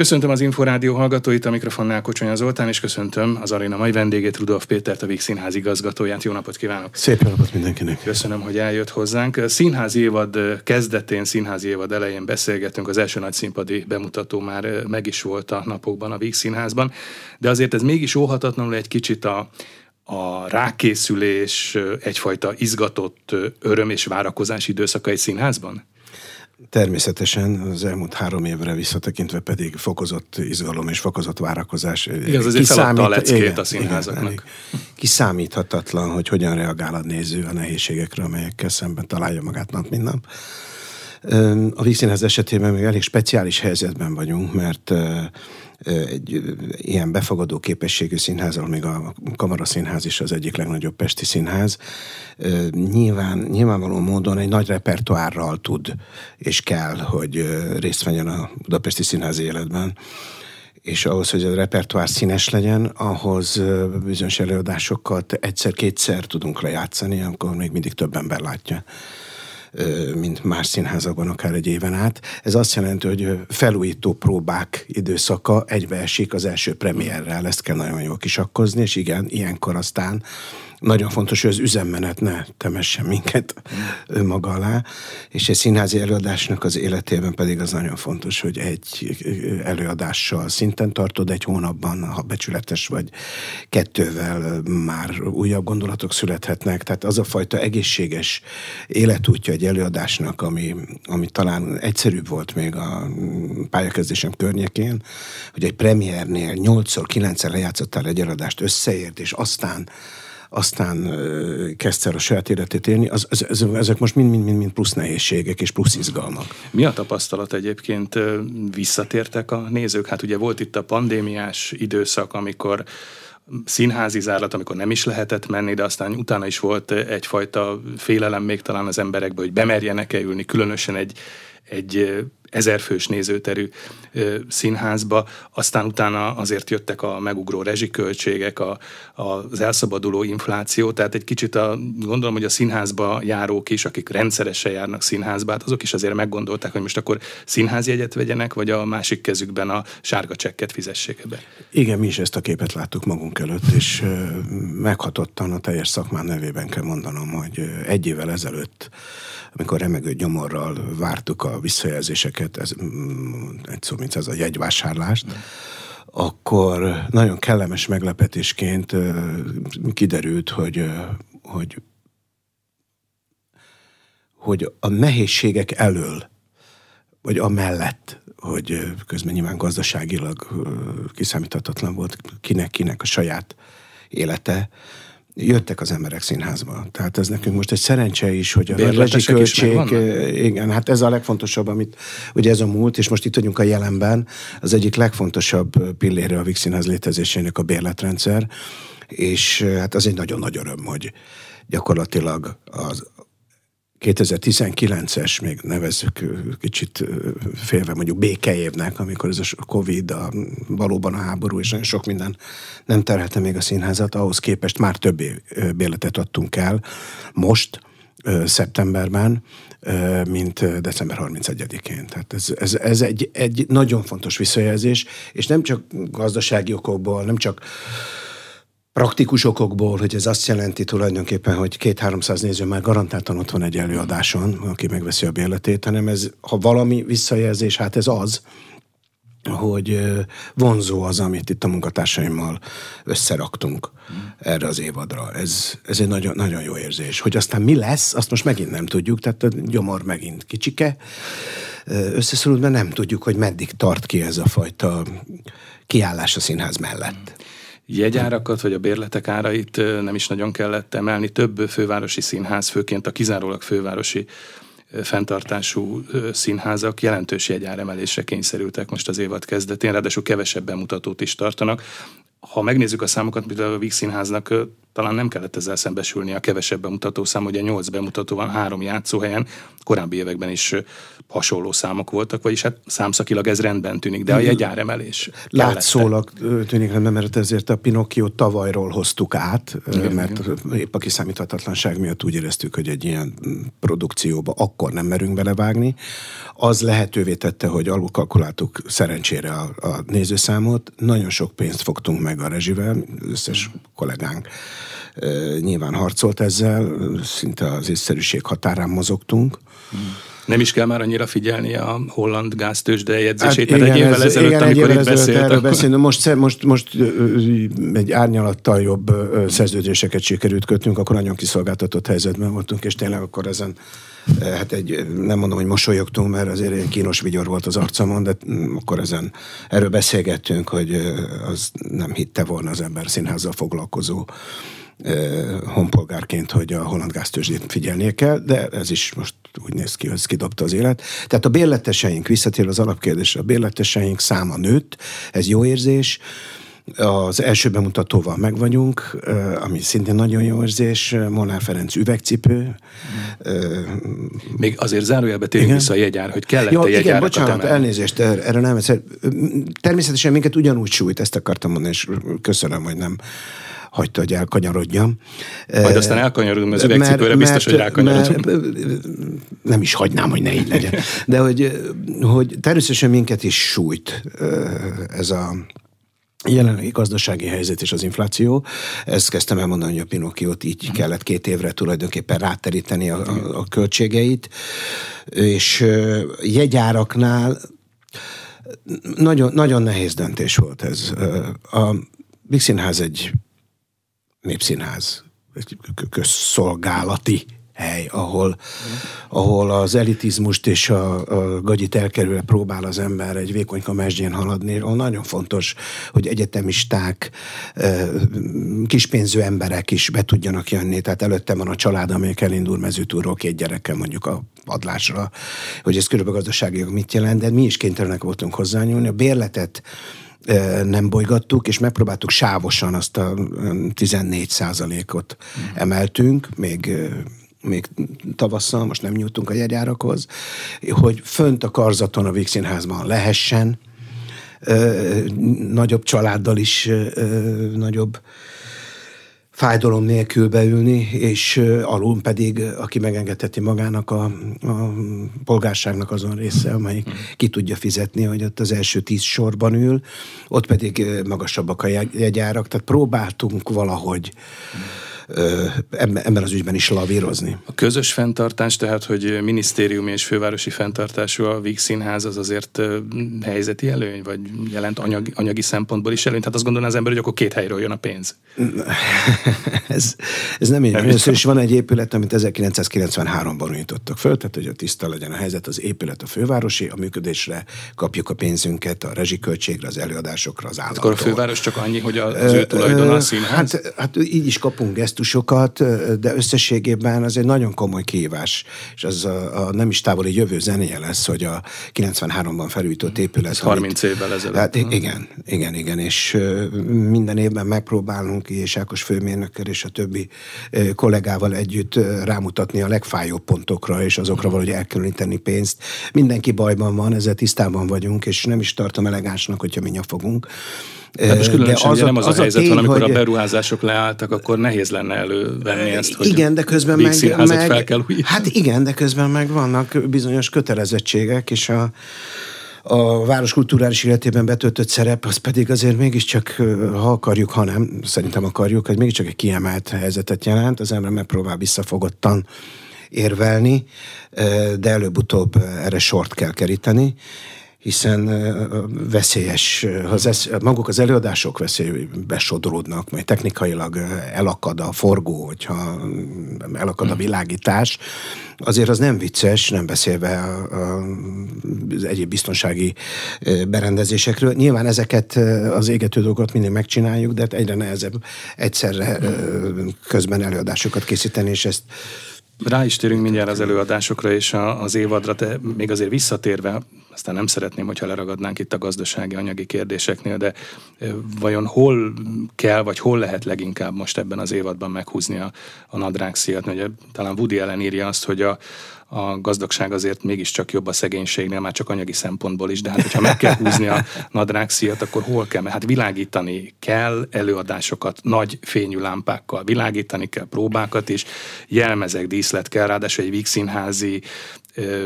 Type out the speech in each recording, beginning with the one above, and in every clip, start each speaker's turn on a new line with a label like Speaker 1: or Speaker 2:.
Speaker 1: Köszöntöm az Inforádió hallgatóit, a mikrofonnál Kocsonya Zoltán, és köszöntöm az aréna mai vendégét, Rudolf Pétert, a Víg Színház igazgatóját. Jó napot kívánok!
Speaker 2: Szép napot mindenkinek!
Speaker 1: Köszönöm, hogy eljött hozzánk. Színházi évad kezdetén, színházi évad elején beszélgetünk, az első nagy színpadi bemutató már meg is volt a napokban a Víg Színházban, de azért ez mégis óhatatlanul egy kicsit a, a rákészülés, egyfajta izgatott öröm és várakozás időszaka egy színházban?
Speaker 2: Természetesen az elmúlt három évre visszatekintve pedig fokozott izgalom és fokozott várakozás.
Speaker 1: Igaz, azért feladta a leckét igen, a színházaknak. Igen,
Speaker 2: kiszámíthatatlan, hogy hogyan reagál a néző a nehézségekre, amelyekkel szemben találja magát nap, mint nap. A Vígszínház esetében még elég speciális helyzetben vagyunk, mert egy ilyen befogadó képességű színház, még a Kamaraszínház is az egyik legnagyobb pesti színház, nyilván, nyilvánvaló módon egy nagy repertoárral tud és kell, hogy részt vegyen a Budapesti Színház életben. És ahhoz, hogy a repertoár színes legyen, ahhoz bizonyos előadásokat egyszer-kétszer tudunk lejátszani, amikor még mindig több ember látja mint más színházakban akár egy éven át. Ez azt jelenti, hogy felújító próbák időszaka egybeesik az első premierrel, ezt kell nagyon jól kisakkozni, és igen, ilyenkor aztán nagyon fontos, hogy az üzemmenet ne temessen minket maga alá, és egy színházi előadásnak az életében pedig az nagyon fontos, hogy egy előadással szinten tartod egy hónapban, ha becsületes vagy, kettővel már újabb gondolatok születhetnek, tehát az a fajta egészséges életútja egy előadásnak, ami, ami talán egyszerűbb volt még a pályakezdésem környékén, hogy egy premiernél 8-szor, 9-szer lejátszottál egy előadást összeért, és aztán aztán kezdte el a saját életét élni, az, az, az, ezek most mind-mind-mind plusz nehézségek és plusz izgalmak.
Speaker 1: Mi a tapasztalat egyébként? Visszatértek a nézők? Hát ugye volt itt a pandémiás időszak, amikor színházi zárlat, amikor nem is lehetett menni, de aztán utána is volt egyfajta félelem még talán az emberekben, hogy bemerjenek-e ülni, különösen egy, egy ezerfős nézőterű színházba, aztán utána azért jöttek a megugró rezsiköltségek, a, az elszabaduló infláció, tehát egy kicsit a, gondolom, hogy a színházba járók is, akik rendszeresen járnak színházba, hát azok is azért meggondolták, hogy most akkor színházjegyet vegyenek, vagy a másik kezükben a sárga csekket fizessék be.
Speaker 2: Igen, mi is ezt a képet láttuk magunk előtt, és meghatottan a teljes szakmán nevében kell mondanom, hogy egy évvel ezelőtt amikor remegő gyomorral vártuk a visszajelzéseket, ez, mm, egy szó mint ez a jegyvásárlást, akkor nagyon kellemes meglepetésként kiderült, hogy, hogy, hogy a nehézségek elől, vagy amellett, hogy közben nyilván gazdaságilag kiszámíthatatlan volt kinek-kinek a saját élete, jöttek az emberek színházba. Tehát ez nekünk most egy szerencse is, hogy a rezsiköltség, igen, hát ez a legfontosabb, amit ugye ez a múlt, és most itt vagyunk a jelenben, az egyik legfontosabb pillére a Vix Színház létezésének a bérletrendszer, és hát az egy nagyon nagy öröm, hogy gyakorlatilag az, 2019-es, még nevezzük kicsit félve mondjuk békeévnek, amikor ez a Covid, a, valóban a háború és nagyon sok minden nem terhelte még a színházat, ahhoz képest már több bérletet adtunk el most, szeptemberben, mint december 31-én. Tehát ez, ez, ez egy, egy nagyon fontos visszajelzés, és nem csak gazdasági okokból, nem csak praktikus okokból, hogy ez azt jelenti tulajdonképpen, hogy két-háromszáz néző már garantáltan ott van egy előadáson, aki megveszi a bérletét, hanem ez, ha valami visszajelzés, hát ez az, hogy vonzó az, amit itt a munkatársaimmal összeraktunk erre az évadra. Ez, ez egy nagyon, nagyon jó érzés. Hogy aztán mi lesz, azt most megint nem tudjuk, tehát a gyomor megint kicsike. Összeszorult, mert nem tudjuk, hogy meddig tart ki ez a fajta kiállás a színház mellett
Speaker 1: jegyárakat, vagy a bérletek árait nem is nagyon kellett emelni. Több fővárosi színház, főként a kizárólag fővárosi fenntartású színházak jelentős jegyáremelésre kényszerültek most az évad kezdetén, ráadásul kevesebb bemutatót is tartanak. Ha megnézzük a számokat, például a Víg Színháznak talán nem kellett ezzel szembesülni a kevesebb bemutató szám, ugye 8 bemutató van három játszóhelyen, korábbi években is hasonló számok voltak, vagyis hát számszakilag ez rendben tűnik, de a jegyáremelés.
Speaker 2: Látszólag tűnik rendben, mert ezért a Pinocchio tavalyról hoztuk át, igen, mert igen. épp a kiszámíthatatlanság miatt úgy éreztük, hogy egy ilyen produkcióba akkor nem merünk belevágni. Az lehetővé tette, hogy alulkalkuláltuk szerencsére a, a nézőszámot. Nagyon sok pénzt fogtunk meg a rezsivel, összes kollégánk nyilván harcolt ezzel, szinte az észszerűség határán mozogtunk. Hmm
Speaker 1: nem is kell már annyira figyelni a holland gáztősde jegyzését, hát mert igen, egy évvel ezelőtt, igen, amikor
Speaker 2: itt beszélt. Beszélni. Most, most, most egy árnyalattal jobb szerződéseket sikerült kötnünk, akkor nagyon kiszolgáltatott helyzetben voltunk, és tényleg akkor ezen hát egy, nem mondom, hogy mosolyogtunk, mert azért egy kínos vigyor volt az arcomon, de akkor ezen erről beszélgettünk, hogy az nem hitte volna az ember színházzal foglalkozó honpolgárként, hogy a holland gáztőzsdét figyelnie kell, de ez is most úgy néz ki, hogy ez kidobta az élet. Tehát a bérleteseink, visszatér az alapkérdésre, a bérleteseink száma nőtt, ez jó érzés, az első bemutatóval meg vagyunk, ami szintén nagyon jó érzés, Molnár Ferenc üvegcipő.
Speaker 1: Még azért zárójelbe térjünk vissza a jegyár, hogy kellett ja, a jegyárakat
Speaker 2: Igen, bocsánat, elnézést, erre nem. Természetesen minket ugyanúgy sújt, ezt akartam mondani, és köszönöm, hogy nem hagyta, hogy elkanyarodjam.
Speaker 1: Majd aztán elkanyarodom az üvegcipőre, biztos, hogy rákanyarodom.
Speaker 2: Nem is hagynám, hogy ne így legyen. De hogy, hogy természetesen minket is sújt ez a jelenlegi gazdasági helyzet és az infláció. Ezt kezdtem elmondani, hogy a Pinocchiót így kellett két évre tulajdonképpen ráteríteni a, a, a költségeit, és jegyáraknál nagyon, nagyon nehéz döntés volt ez. A Big Színház egy népszínház, egy közszolgálati hely, ahol, ahol az elitizmust és a, a gagyit elkerülve próbál az ember egy vékonyka mesdjén haladni, ahol nagyon fontos, hogy egyetemisták, kispénzű emberek is be tudjanak jönni. Tehát előtte van a család, amelyik elindul mezőtúról két gyerekkel mondjuk a padlásra, hogy ez körülbelül gazdaságilag mit jelent, de mi is kénytelenek voltunk hozzányúlni. A bérletet nem bolygattuk, és megpróbáltuk sávosan azt a 14 százalékot mm. emeltünk, még még tavasszal, most nem nyújtunk a jegyárakhoz, hogy fönt a karzaton a Vígszínházban lehessen, ö, nagyobb családdal is ö, nagyobb fájdalom nélkül beülni, és alul pedig, aki megengedheti magának a, a polgárságnak azon része, amelyik mm. ki tudja fizetni, hogy ott az első tíz sorban ül, ott pedig magasabbak a jegyárak, tehát próbáltunk valahogy mm ebben az ügyben is lavírozni.
Speaker 1: A közös fenntartás, tehát, hogy minisztériumi és fővárosi fenntartású a Víg Színház az azért helyzeti előny, vagy jelent anyagi, anyagi szempontból is előny? Tehát azt gondolná az ember, hogy akkor két helyről jön a pénz.
Speaker 2: ez, ez nem így. Először is van egy épület, amit 1993-ban újítottak föl, tehát hogy a tiszta legyen a helyzet, az épület a fővárosi, a működésre kapjuk a pénzünket, a rezsiköltségre, az előadásokra, az állattól.
Speaker 1: Akkor a főváros csak annyi, hogy az ő tulajdon a színház?
Speaker 2: Hát, hát így is kapunk ezt gesztusokat, de összességében az egy nagyon komoly kihívás, és az a, a nem is távoli jövő zenéje lesz, hogy a 93-ban felújított épület. Ez
Speaker 1: 30 amit, évvel ezelőtt.
Speaker 2: Hát igen, igen, igen, és minden évben megpróbálunk, és Ákos főmérnökkel és a többi kollégával együtt rámutatni a legfájóbb pontokra, és azokra valahogy elkülöníteni pénzt. Mindenki bajban van, ezzel tisztában vagyunk, és nem is tartom elegánsnak, hogyha mi nyafogunk.
Speaker 1: Tehát most különösen az a, nem az, az a helyzet a tény, van, amikor hogy... a beruházások leálltak, akkor nehéz lenne elővenni ezt, hogy
Speaker 2: igen, de közben meg,
Speaker 1: meg fel kell újítani.
Speaker 2: Hát igen, de közben meg vannak bizonyos kötelezettségek, és a a város kulturális életében betöltött szerep, az pedig azért mégiscsak, ha akarjuk, ha nem, szerintem akarjuk, hogy mégiscsak egy kiemelt helyzetet jelent, az ember megpróbál visszafogottan érvelni, de előbb-utóbb erre sort kell keríteni, hiszen veszélyes, az ez, maguk az előadások veszélybe sodródnak, mert technikailag elakad a forgó, hogyha elakad a hmm. világítás, azért az nem vicces, nem beszélve az egyéb biztonsági berendezésekről. Nyilván ezeket az égető dolgokat mindig megcsináljuk, de egyre nehezebb egyszerre közben előadásokat készíteni, és ezt
Speaker 1: rá is térünk mindjárt az előadásokra és az évadra, de még azért visszatérve aztán nem szeretném, hogyha leragadnánk itt a gazdasági anyagi kérdéseknél, de vajon hol kell, vagy hol lehet leginkább most ebben az évadban meghúzni a, a nadrágszíjat? Ugye, talán Woody Allen írja azt, hogy a, a gazdagság azért mégiscsak jobb a szegénységnél, már csak anyagi szempontból is, de hát hogyha meg kell húzni a nadrágszíjat, akkor hol kell? Mert hát világítani kell előadásokat nagy fényű lámpákkal, világítani kell próbákat is, jelmezek, díszlet kell, ráadásul egy vígszínházi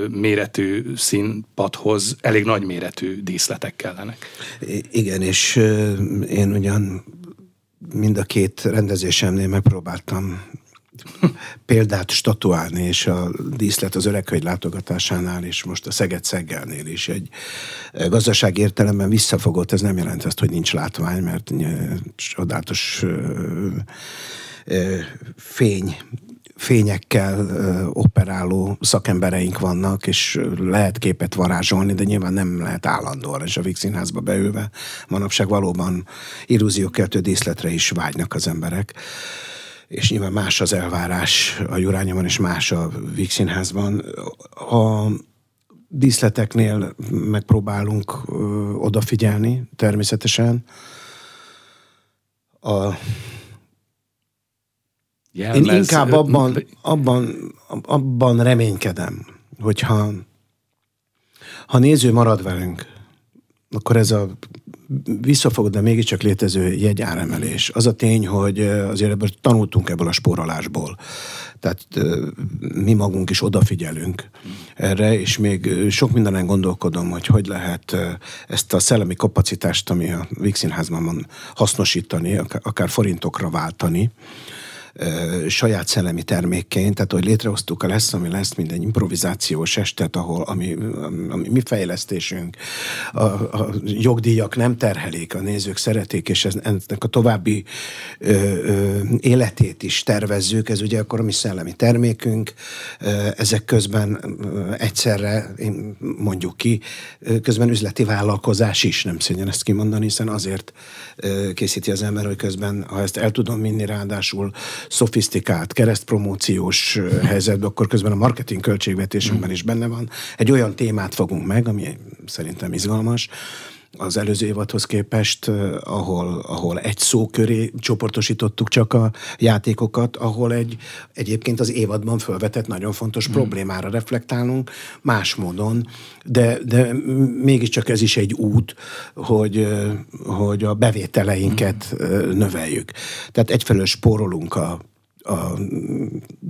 Speaker 1: méretű színpadhoz elég nagy méretű díszletek kellenek.
Speaker 2: Igen, és én ugyan mind a két rendezésemnél megpróbáltam példát statuálni, és a díszlet az öregkönyv látogatásánál, és most a Szeged Szeggelnél is egy gazdaság értelemben visszafogott, ez nem jelent azt, hogy nincs látvány, mert csodálatos fény fényekkel operáló szakembereink vannak, és lehet képet varázsolni, de nyilván nem lehet állandóan, és a Víg Színházba beülve. Manapság valóban illúziókeltő díszletre is vágynak az emberek és nyilván más az elvárás a Jurányomon, és más a Víg Színházban. A díszleteknél megpróbálunk ö, odafigyelni, természetesen. A Jelmez, Én inkább abban, abban, abban reménykedem, hogyha ha néző marad velünk, akkor ez a visszafogott, de mégiscsak létező jegyáremelés. Az a tény, hogy azért ebből tanultunk ebből a spórolásból. Tehát mi magunk is odafigyelünk erre, és még sok mindenen gondolkodom, hogy hogy lehet ezt a szellemi kapacitást, ami a Vígszínházban van, hasznosítani, akár forintokra váltani, saját szellemi termékként, tehát hogy létrehoztuk a lesz, ami lesz, minden improvizációs estet, ahol ami, ami mi fejlesztésünk, a, a jogdíjak nem terhelik, a nézők szeretik, és ez, ennek a további ö, ö, életét is tervezzük, ez ugye akkor a mi szellemi termékünk, ö, ezek közben ö, egyszerre, mondjuk ki, közben üzleti vállalkozás is, nem szégyen ezt kimondani, hiszen azért ö, készíti az ember, hogy közben, ha ezt el tudom minni, ráadásul szofisztikált keresztpromóciós helyzetben, akkor közben a marketing költségvetésünkben is benne van. Egy olyan témát fogunk meg, ami szerintem izgalmas, az előző évadhoz képest, ahol, ahol egy szó köré csoportosítottuk csak a játékokat, ahol egy egyébként az évadban felvetett nagyon fontos hmm. problémára reflektálunk más módon, de, de mégiscsak ez is egy út, hogy, hogy a bevételeinket hmm. növeljük. Tehát egyfelől spórolunk a a,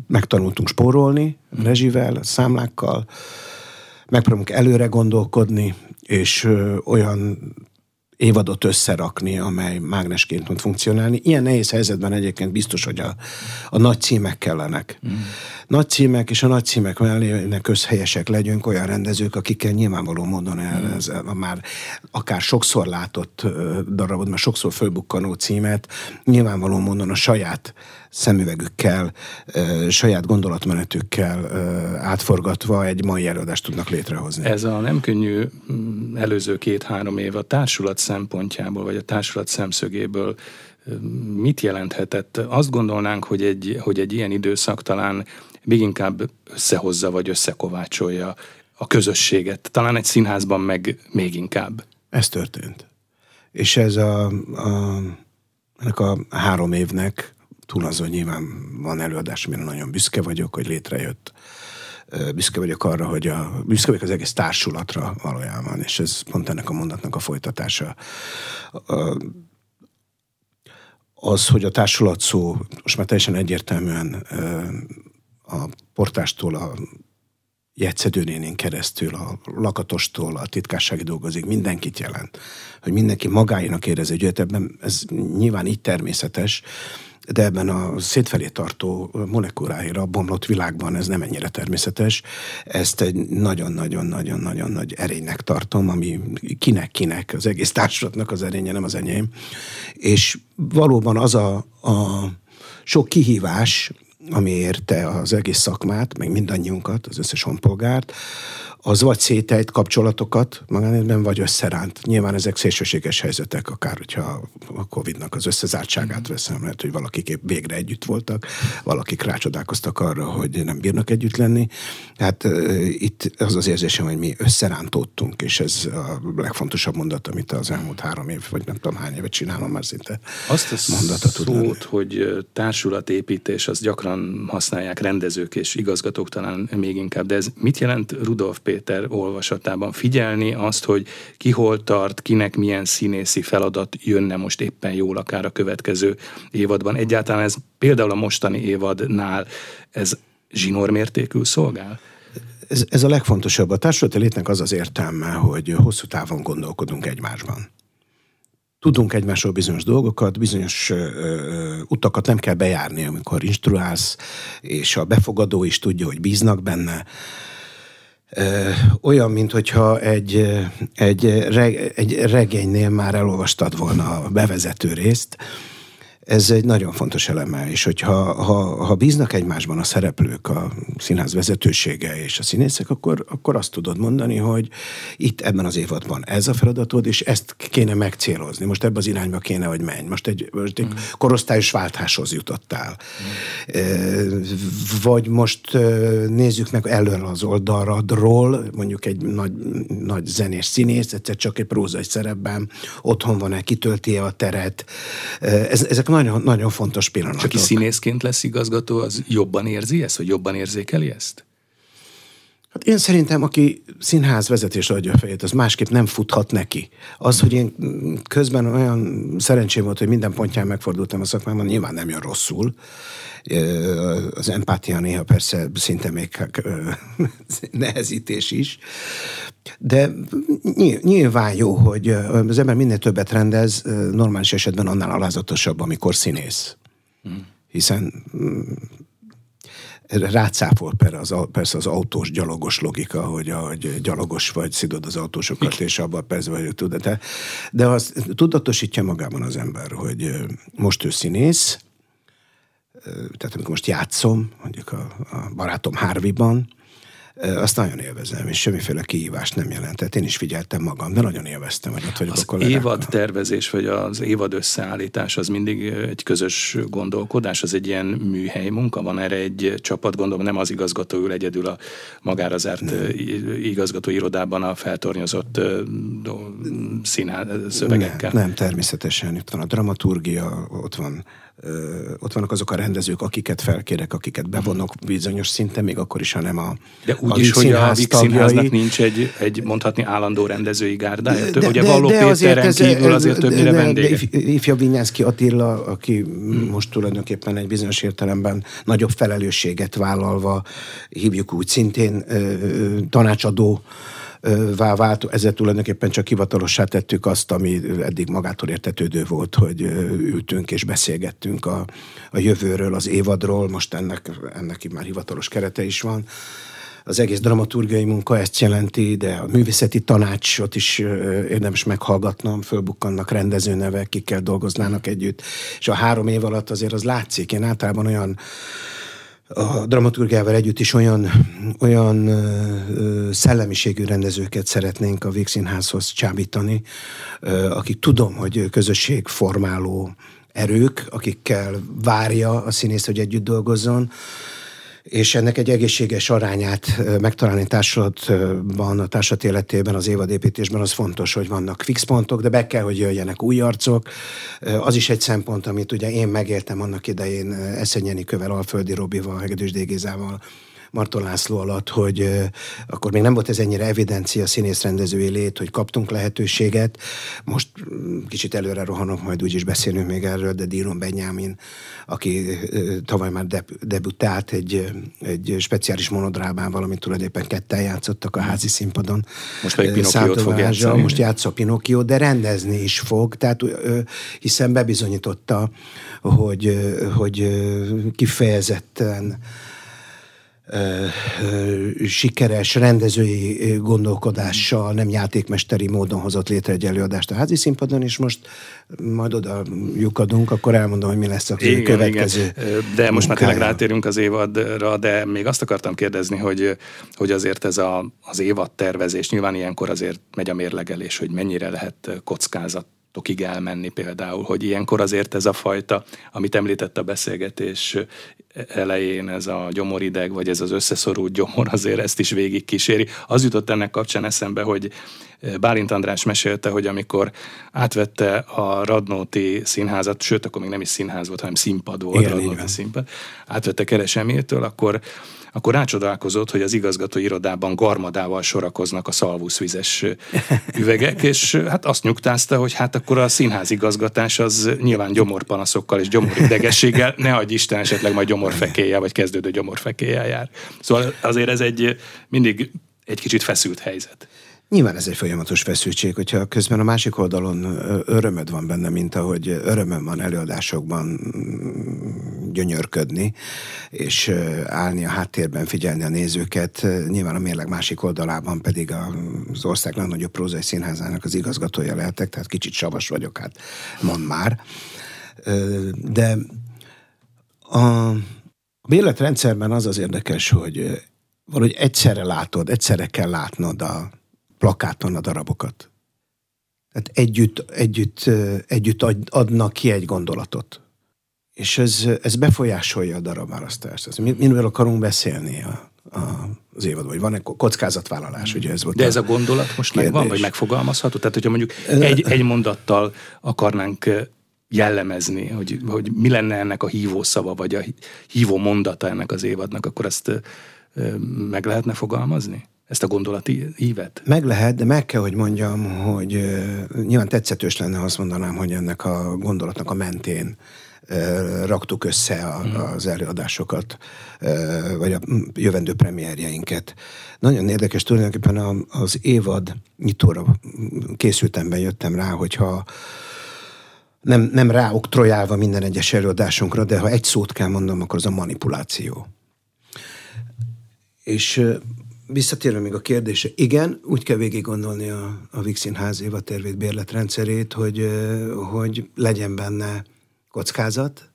Speaker 2: megtanultunk spórolni rezsivel, számlákkal, megpróbálunk előre gondolkodni, és olyan évadot összerakni, amely mágnesként tud funkcionálni. Ilyen nehéz helyzetben egyébként biztos, hogy a, a nagy címek kellenek. Mm. Nagy címek, és a nagy címek mellé közhelyesek legyünk olyan rendezők, akikkel nyilvánvaló módon el, mm. ez, a már akár sokszor látott darabot, már sokszor fölbukkanó címet, nyilvánvaló módon a saját szemüvegükkel, saját gondolatmenetükkel átforgatva egy mai előadást tudnak létrehozni.
Speaker 1: Ez a nem könnyű mm, előző két-három év a társulat szempontjából, vagy a társulat szemszögéből mit jelenthetett? Azt gondolnánk, hogy egy, hogy egy ilyen időszak talán még inkább összehozza, vagy összekovácsolja a közösséget. Talán egy színházban meg még inkább.
Speaker 2: Ez történt. És ez a, a ennek a három évnek túl azon nyilván van előadás, amire nagyon büszke vagyok, hogy létrejött. Büszke vagyok arra, hogy a, büszke vagyok az egész társulatra valójában, és ez pont ennek a mondatnak a folytatása. Az, hogy a társulat szó most már teljesen egyértelműen a portástól a jegyszedőnénén keresztül, a lakatostól, a titkársági dolgozik, mindenkit jelent. Hogy mindenki magáinak érezi, hogy ebben ez nyilván így természetes, de ebben a szétfelé tartó molekuláira bomlott világban ez nem ennyire természetes. Ezt egy nagyon-nagyon-nagyon-nagyon nagy erénynek tartom, ami kinek-kinek, az egész társadalomnak az erénye, nem az enyém. És valóban az a, a sok kihívás, ami érte az egész szakmát, meg mindannyiunkat, az összes honpolgárt, az vagy szétejt kapcsolatokat magánéletben, vagy összeránt. Nyilván ezek szélsőséges helyzetek, akár hogyha a Covid-nak az összezártságát veszem, lehet, hogy valakik végre együtt voltak, valakik rácsodálkoztak arra, hogy nem bírnak együtt lenni. Hát itt az az érzésem, hogy mi összerántottunk, és ez a legfontosabb mondat, amit az elmúlt három év, vagy nem tudom hány évet csinálom már szinte.
Speaker 1: Azt a mondata szót, hogy társulatépítés, az gyakran használják rendezők és igazgatók talán még inkább, de ez mit jelent Rudolf Péter olvasatában? Figyelni azt, hogy ki hol tart, kinek milyen színészi feladat jönne most éppen jól akár a következő évadban. Egyáltalán ez például a mostani évadnál ez zsinórmértékű szolgál?
Speaker 2: Ez, ez a legfontosabb. A társulati létnek az az értelme, hogy hosszú távon gondolkodunk egymásban. Tudunk egymásról bizonyos dolgokat, bizonyos ö, utakat nem kell bejárni, amikor instruálsz, és a befogadó is tudja, hogy bíznak benne. Olyan, mint hogyha egy, egy, reg, egy regénynél már elolvastad volna a bevezető részt, ez egy nagyon fontos eleme, és hogyha ha, ha bíznak egymásban a szereplők, a színház vezetősége és a színészek, akkor, akkor azt tudod mondani, hogy itt ebben az évadban ez a feladatod, és ezt kéne megcélozni. Most ebben az irányba kéne, hogy menj. Most egy, most egy mm. korosztályos váltáshoz jutottál. Mm. Vagy most nézzük meg elől az oldalradról, mondjuk egy nagy, nagy zenés színész, egyszer csak egy prózai szerepben, otthon van-e, kitölti-e a teret. Ez, ezek nagyon, nagyon fontos pillanatok.
Speaker 1: Csak aki színészként lesz igazgató, az jobban érzi ezt, vagy jobban érzékeli ezt?
Speaker 2: Hát én szerintem, aki színház vezetésre adja a fejét, az másképp nem futhat neki. Az, hogy én közben olyan szerencsém volt, hogy minden pontján megfordultam a szakmában, nyilván nem jön rosszul. Az empátia néha persze szinte még nehezítés is. De nyilván jó, hogy az ember minél többet rendez, normális esetben annál alázatosabb, amikor színész. Hmm. Hiszen mm, rácáfol persze az, autós, gyalogos logika, hogy, hogy gyalogos vagy, szidod az autósokat, és abban persze vagy, tudod. De, de az tudatosítja magában az ember, hogy most ő színész, tehát amikor most játszom, mondjuk a, a barátom Harvey-ban, azt nagyon élvezem, és semmiféle kihívást nem jelentett. Én is figyeltem magam, de nagyon élveztem, hogy ott vagyok
Speaker 1: az a évad tervezés, vagy az évad összeállítás, az mindig egy közös gondolkodás, az egy ilyen műhely munka, van erre egy csapat, gondolom nem az igazgató ül egyedül a magára zárt nem. igazgató irodában a feltornyozott színház szövegekkel.
Speaker 2: Nem, nem, természetesen. Itt van a dramaturgia, ott van ott vannak azok a rendezők, akiket felkérek, akiket bevonok bizonyos szinten, még akkor is, ha nem a
Speaker 1: De úgy a is, hogy a Vix Színháznak nincs egy, egy mondhatni állandó rendezői gárdája? De, Ugye Valló de Péteren ez, kívül azért többnyire de, vendége.
Speaker 2: De ifja Vinyánszki Attila, aki hmm. most tulajdonképpen egy bizonyos értelemben nagyobb felelősséget vállalva, hívjuk úgy szintén tanácsadó vált, ezzel tulajdonképpen csak hivatalossá tettük azt, ami eddig magától értetődő volt, hogy ültünk és beszélgettünk a, a jövőről, az évadról, most ennek, ennek már hivatalos kerete is van. Az egész dramaturgiai munka ezt jelenti, de a művészeti tanácsot is érdemes meghallgatnom, fölbukkannak rendezőnevek, kikkel dolgoznának együtt, és a három év alatt azért az látszik. Én általában olyan a dramaturgiával együtt is olyan, olyan ö, szellemiségű rendezőket szeretnénk a Végszínházhoz csábítani, akik tudom, hogy közösségformáló erők, akikkel várja a színész, hogy együtt dolgozzon, és ennek egy egészséges arányát megtalálni társulatban, a társulat életében, az évadépítésben az fontos, hogy vannak fix pontok, de be kell, hogy jöjjenek új arcok. Az is egy szempont, amit ugye én megéltem annak idején Eszenyeni Kövel, Alföldi Robival, Hegedűs Dégézával, Marton László alatt, hogy akkor még nem volt ez ennyire evidencia színészrendezői lét, hogy kaptunk lehetőséget. Most mm, kicsit előre rohanok, majd úgyis beszélünk még erről, de Díron Benyámin, aki tavaly már deb- debütált egy, egy speciális monodrábán, valamit tulajdonképpen ketten játszottak a házi színpadon.
Speaker 1: Most pedig Pinocchiót fog játszani.
Speaker 2: Most játsza Pinocchio, de rendezni is fog, tehát hiszen bebizonyította, hogy, hogy kifejezetten sikeres rendezői gondolkodással, nem játékmesteri módon hozott létre egy előadást a házi színpadon, és most majd oda lyukadunk, akkor elmondom, hogy mi lesz a igen, következő igen.
Speaker 1: De most már tényleg rátérünk az évadra, de még azt akartam kérdezni, hogy, hogy azért ez a, az évad tervezés, nyilván ilyenkor azért megy a mérlegelés, hogy mennyire lehet kockázat tokig elmenni például, hogy ilyenkor azért ez a fajta, amit említett a beszélgetés elején, ez a gyomorideg, vagy ez az összeszorult gyomor azért ezt is végig kíséri. Az jutott ennek kapcsán eszembe, hogy Bálint András mesélte, hogy amikor átvette a Radnóti színházat, sőt, akkor még nem is színház volt, hanem színpad volt, Igen, Radnóti színpad, átvette Keresemértől, akkor akkor rácsodálkozott, hogy az igazgató irodában garmadával sorakoznak a szalvuszvizes üvegek, és hát azt nyugtázta, hogy hát akkor a színház igazgatás az nyilván gyomorpanaszokkal és gyomoridegességgel, ne adj Isten esetleg majd gyomorfekéje, vagy kezdődő gyomorfekéjel jár. Szóval azért ez egy mindig egy kicsit feszült helyzet.
Speaker 2: Nyilván ez egy folyamatos feszültség, hogyha közben a másik oldalon örömöd van benne, mint ahogy örömöm van előadásokban mm, gyönyörködni, és állni a háttérben, figyelni a nézőket. Nyilván a mérleg másik oldalában pedig az ország legnagyobb prózai színházának az igazgatója lehetek, tehát kicsit savas vagyok, hát mond már. De a bérletrendszerben az az érdekes, hogy valahogy egyszerre látod, egyszerre kell látnod a plakáton a darabokat. Tehát együtt, együtt, együtt adnak ki egy gondolatot. És ez, ez befolyásolja a darabválasztást. Ez, miről akarunk beszélni a, a, az évad, vagy van-e kockázatvállalás, ugye ez volt
Speaker 1: De ez a gondolat most kérdés. megvan, vagy megfogalmazható? Tehát, hogyha mondjuk egy, egy mondattal akarnánk jellemezni, hogy, hogy mi lenne ennek a hívó szava, vagy a hívó mondata ennek az évadnak, akkor ezt meg lehetne fogalmazni? Ezt a gondolati ívet?
Speaker 2: Meg lehet, de meg kell, hogy mondjam, hogy uh, nyilván tetszetős lenne, ha azt mondanám, hogy ennek a gondolatnak a mentén uh, raktuk össze a, mm. az előadásokat, uh, vagy a jövendő premierjeinket. Nagyon érdekes, tulajdonképpen a, az évad nyitóra készültemben jöttem rá, hogyha nem, nem ráoktrojálva minden egyes előadásunkra, de ha egy szót kell mondanom, akkor az a manipuláció. És visszatérve még a kérdése, igen, úgy kell végig gondolni a, a Vixinház évatervét bérletrendszerét, hogy, hogy legyen benne kockázat,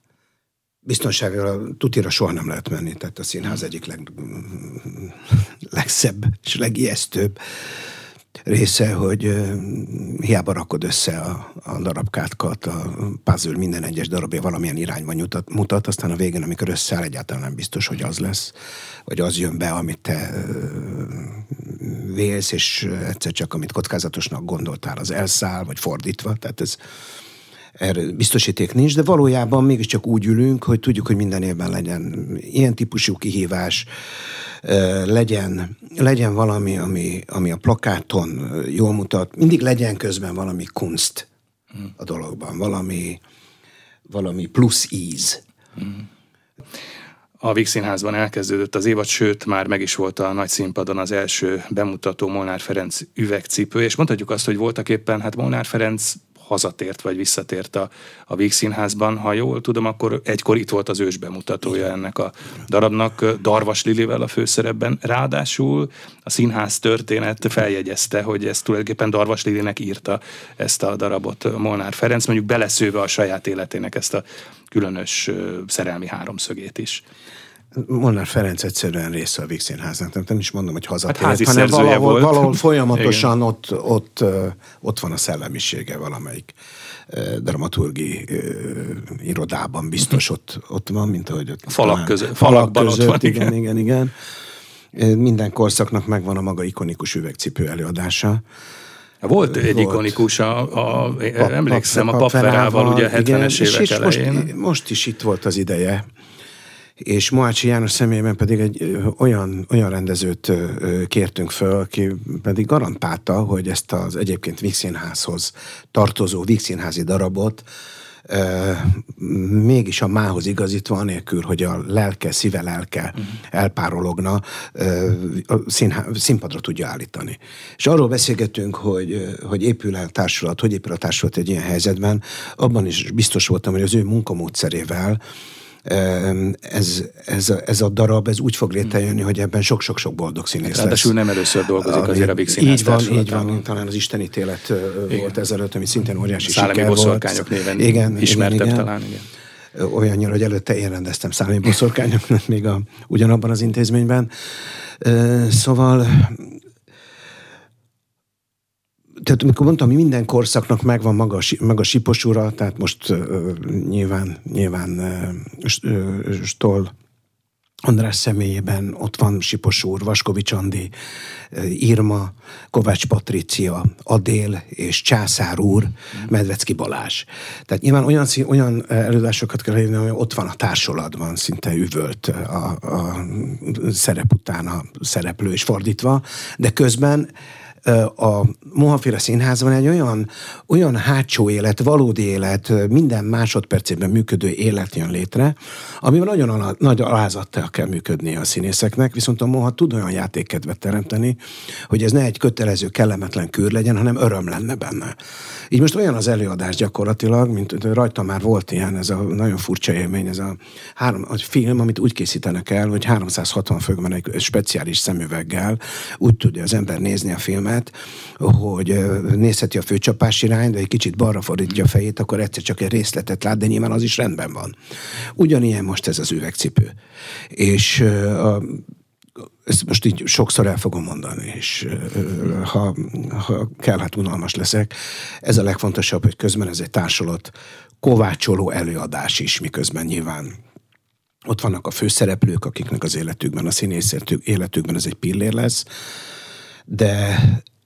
Speaker 2: biztonságra tutira soha nem lehet menni, tehát a színház egyik leg, legszebb és legijesztőbb része, hogy hiába rakod össze a, a darabkákat, a puzzle minden egyes darabja valamilyen irányba mutat, mutat, aztán a végén, amikor összeáll, egyáltalán nem biztos, hogy az lesz, vagy az jön be, amit te vélsz, és egyszer csak, amit kockázatosnak gondoltál, az elszáll, vagy fordítva, tehát ez erre biztosíték nincs, de valójában mégiscsak úgy ülünk, hogy tudjuk, hogy minden évben legyen ilyen típusú kihívás, legyen, legyen valami, ami, ami a plakáton jól mutat, mindig legyen közben valami kunst a dologban, valami, valami plusz íz.
Speaker 1: A Víg Színházban elkezdődött az évad, sőt, már meg is volt a nagy színpadon az első bemutató Molnár Ferenc üvegcipő, és mondhatjuk azt, hogy voltak éppen, hát Molnár Ferenc hazatért vagy visszatért a, a Víg Színházban. Ha jól tudom, akkor egykor itt volt az ős bemutatója ennek a darabnak, Darvas Lilivel a főszerepben. Ráadásul a színház történet feljegyezte, hogy ezt tulajdonképpen Darvas Lilinek írta ezt a darabot Molnár Ferenc, mondjuk beleszőve a saját életének ezt a különös szerelmi háromszögét is.
Speaker 2: Molnár Ferenc egyszerűen része a Víg Színháznak, nem is mondom, hogy hazatért, hát hanem valahol, volt. valahol folyamatosan ott, ott, ott van a szellemisége valamelyik dramaturgi irodában biztos ott, ott van, mint ahogy ott
Speaker 1: falak között, falak között, ott van,
Speaker 2: igen, igen, igen. Minden korszaknak megvan a maga ikonikus üvegcipő előadása.
Speaker 1: Volt egy volt. ikonikus, a, a, a, emlékszem, a papverával, ugye a 70-es évek és elején.
Speaker 2: Most, most is itt volt az ideje és Moácsi János személyében pedig egy olyan, olyan rendezőt kértünk föl, aki pedig garantálta, hogy ezt az egyébként Vígszínházhoz tartozó Vígszínházi darabot mégis a mához igazítva, anélkül, hogy a lelke, szíve lelke uh-huh. elpárologna, a színhá, színpadra tudja állítani. És arról beszélgetünk, hogy, hogy épül el társulat, hogy épül a társulat egy ilyen helyzetben, abban is biztos voltam, hogy az ő munkamódszerével ez, ez, ez a darab ez úgy fog létrejönni, hogy ebben sok-sok-sok boldog színész
Speaker 1: Ráadásul nem először dolgozik azért a Big
Speaker 2: Így van, így van, talán az Istenítélet igen. volt ezelőtt, ami szintén óriási Szálemi siker
Speaker 1: volt. néven igen, ismertebb igen, talán, igen
Speaker 2: olyannyira, hogy előtte én rendeztem szállami boszorkányoknak még a, ugyanabban az intézményben. Szóval tehát amikor mondtam, hogy minden korszaknak megvan maga, maga siposura, tehát most uh, nyilván, nyilván uh, Stoll András személyében ott van Sipos úr, Vaskovics Andi, Irma, Kovács Patricia, Adél és Császár úr, Medvecki Balázs. Tehát nyilván olyan, olyan előadásokat kell hívni, hogy ott van a társulatban, szinte üvölt a, a szerep után a szereplő és fordítva, de közben a Mohaféle Színházban egy olyan, olyan hátsó élet, valódi élet, minden másodpercében működő élet jön létre, amivel nagyon alá, nagy alázattal kell működni a színészeknek, viszont a Moha tud olyan játékkedvet teremteni, hogy ez ne egy kötelező, kellemetlen kür legyen, hanem öröm lenne benne. Így most olyan az előadás gyakorlatilag, mint rajta már volt ilyen, ez a nagyon furcsa élmény, ez a, három, a film, amit úgy készítenek el, hogy 360 főkben egy speciális szemüveggel úgy tudja az ember nézni a filmet, hogy nézheti a főcsapás irány, de egy kicsit balra fordítja a fejét, akkor egyszer csak egy részletet lát, de nyilván az is rendben van. Ugyanilyen most ez az üvegcipő. És a ezt most így sokszor el fogom mondani, és ha, ha kell, hát unalmas leszek. Ez a legfontosabb, hogy közben ez egy társulat kovácsoló előadás is, miközben nyilván ott vannak a főszereplők, akiknek az életükben, a színész életükben ez egy pillér lesz, de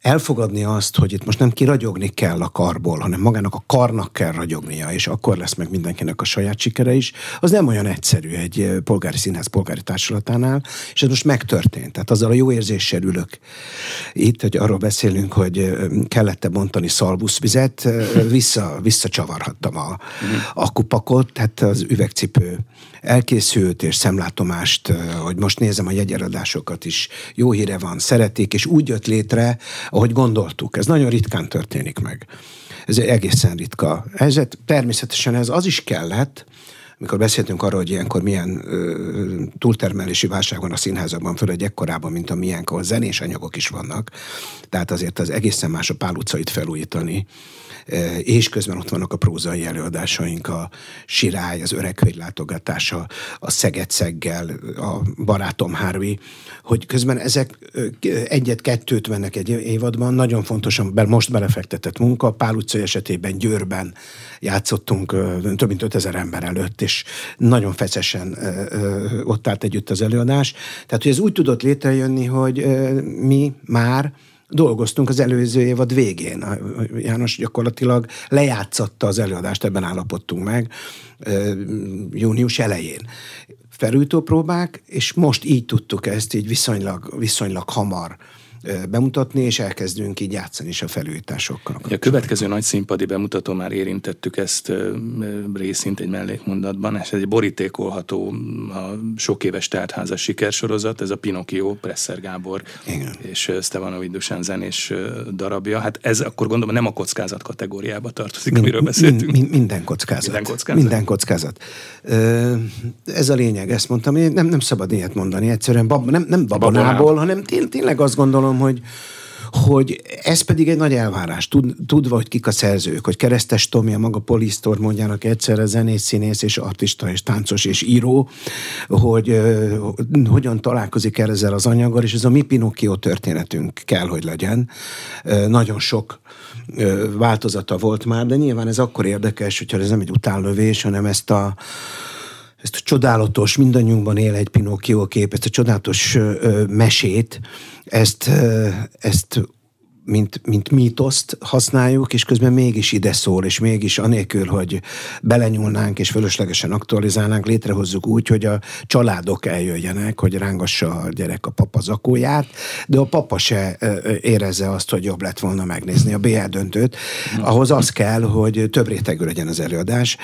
Speaker 2: elfogadni azt, hogy itt most nem kiragyogni kell a karból, hanem magának a karnak kell ragyognia, és akkor lesz meg mindenkinek a saját sikere is, az nem olyan egyszerű egy polgári színház polgári társulatánál, és ez most megtörtént. Tehát azzal a jó érzéssel ülök itt, hogy arról beszélünk, hogy kellett-e bontani szalbuszvizet, vissza, visszacsavarhattam a, a kupakot, tehát az üvegcipő elkészült, és szemlátomást, hogy most nézem a jegyeladásokat is, jó híre van, szeretik, és úgy jött létre, ahogy gondoltuk. Ez nagyon ritkán történik meg. Ez egy egészen ritka helyzet. Természetesen ez az is kellett, amikor beszéltünk arról, hogy ilyenkor milyen ö, túltermelési válság van a színházakban, főleg ekkorában, mint a miénk, ahol zenés anyagok is vannak. Tehát azért az egészen más a Pál utcait felújítani, és közben ott vannak a prózai előadásaink, a Sirály, az öreg látogatása, a Szegetszeggel, a Barátom Hárvi, hogy közben ezek egyet-kettőt mennek egy évadban, nagyon fontosan, mert most belefektetett munka, Pál utcai esetében Győrben játszottunk több mint 5000 ember előtt, és nagyon feszesen ott állt együtt az előadás. Tehát, hogy ez úgy tudott létrejönni, hogy mi már dolgoztunk az előző évad végén. János gyakorlatilag lejátszatta az előadást, ebben állapodtunk meg június elején. Felújító próbák, és most így tudtuk ezt így viszonylag, viszonylag hamar bemutatni, és elkezdünk így játszani is a felújításokkal.
Speaker 1: A következő nagy színpadi bemutató már érintettük ezt részint egy mellékmondatban, és ez egy borítékolható, a sok éves teltházas sikersorozat, ez a Pinocchio, Presser Gábor Igen. és Stevanovic Dusan zenés darabja. Hát ez akkor gondolom nem a kockázat kategóriába tartozik, amiről beszéltünk.
Speaker 2: Min, minden kockázat. Minden kockázat. Minden kockázat. Ez a lényeg, ezt mondtam, nem, nem szabad ilyet mondani, egyszerűen bab, nem, nem babonából, hanem tényleg azt gondolom, gondolom, hogy hogy ez pedig egy nagy elvárás, Tud, tudva, hogy kik a szerzők, hogy Keresztes Tomi, a maga Polisztor mondjának egyszerre zenész, színész és artista és táncos és író, hogy uh, hogyan találkozik el ezzel az anyaggal, és ez a mi Pinocchio történetünk kell, hogy legyen. Uh, nagyon sok uh, változata volt már, de nyilván ez akkor érdekes, hogyha ez nem egy utánlövés, hanem ezt a ezt a csodálatos, mindannyiunkban él egy Pinocchio kép, ezt a csodálatos ö, mesét, ezt, ö, ezt mint, mint mítoszt használjuk, és közben mégis ide szól, és mégis anélkül, hogy belenyúlnánk és fölöslegesen aktualizálnánk, létrehozzuk úgy, hogy a családok eljöjjenek, hogy rángassa a gyerek a papa zakóját, de a papa se érezze azt, hogy jobb lett volna megnézni a BL döntőt. Ahhoz az kell, hogy több rétegű legyen az előadás,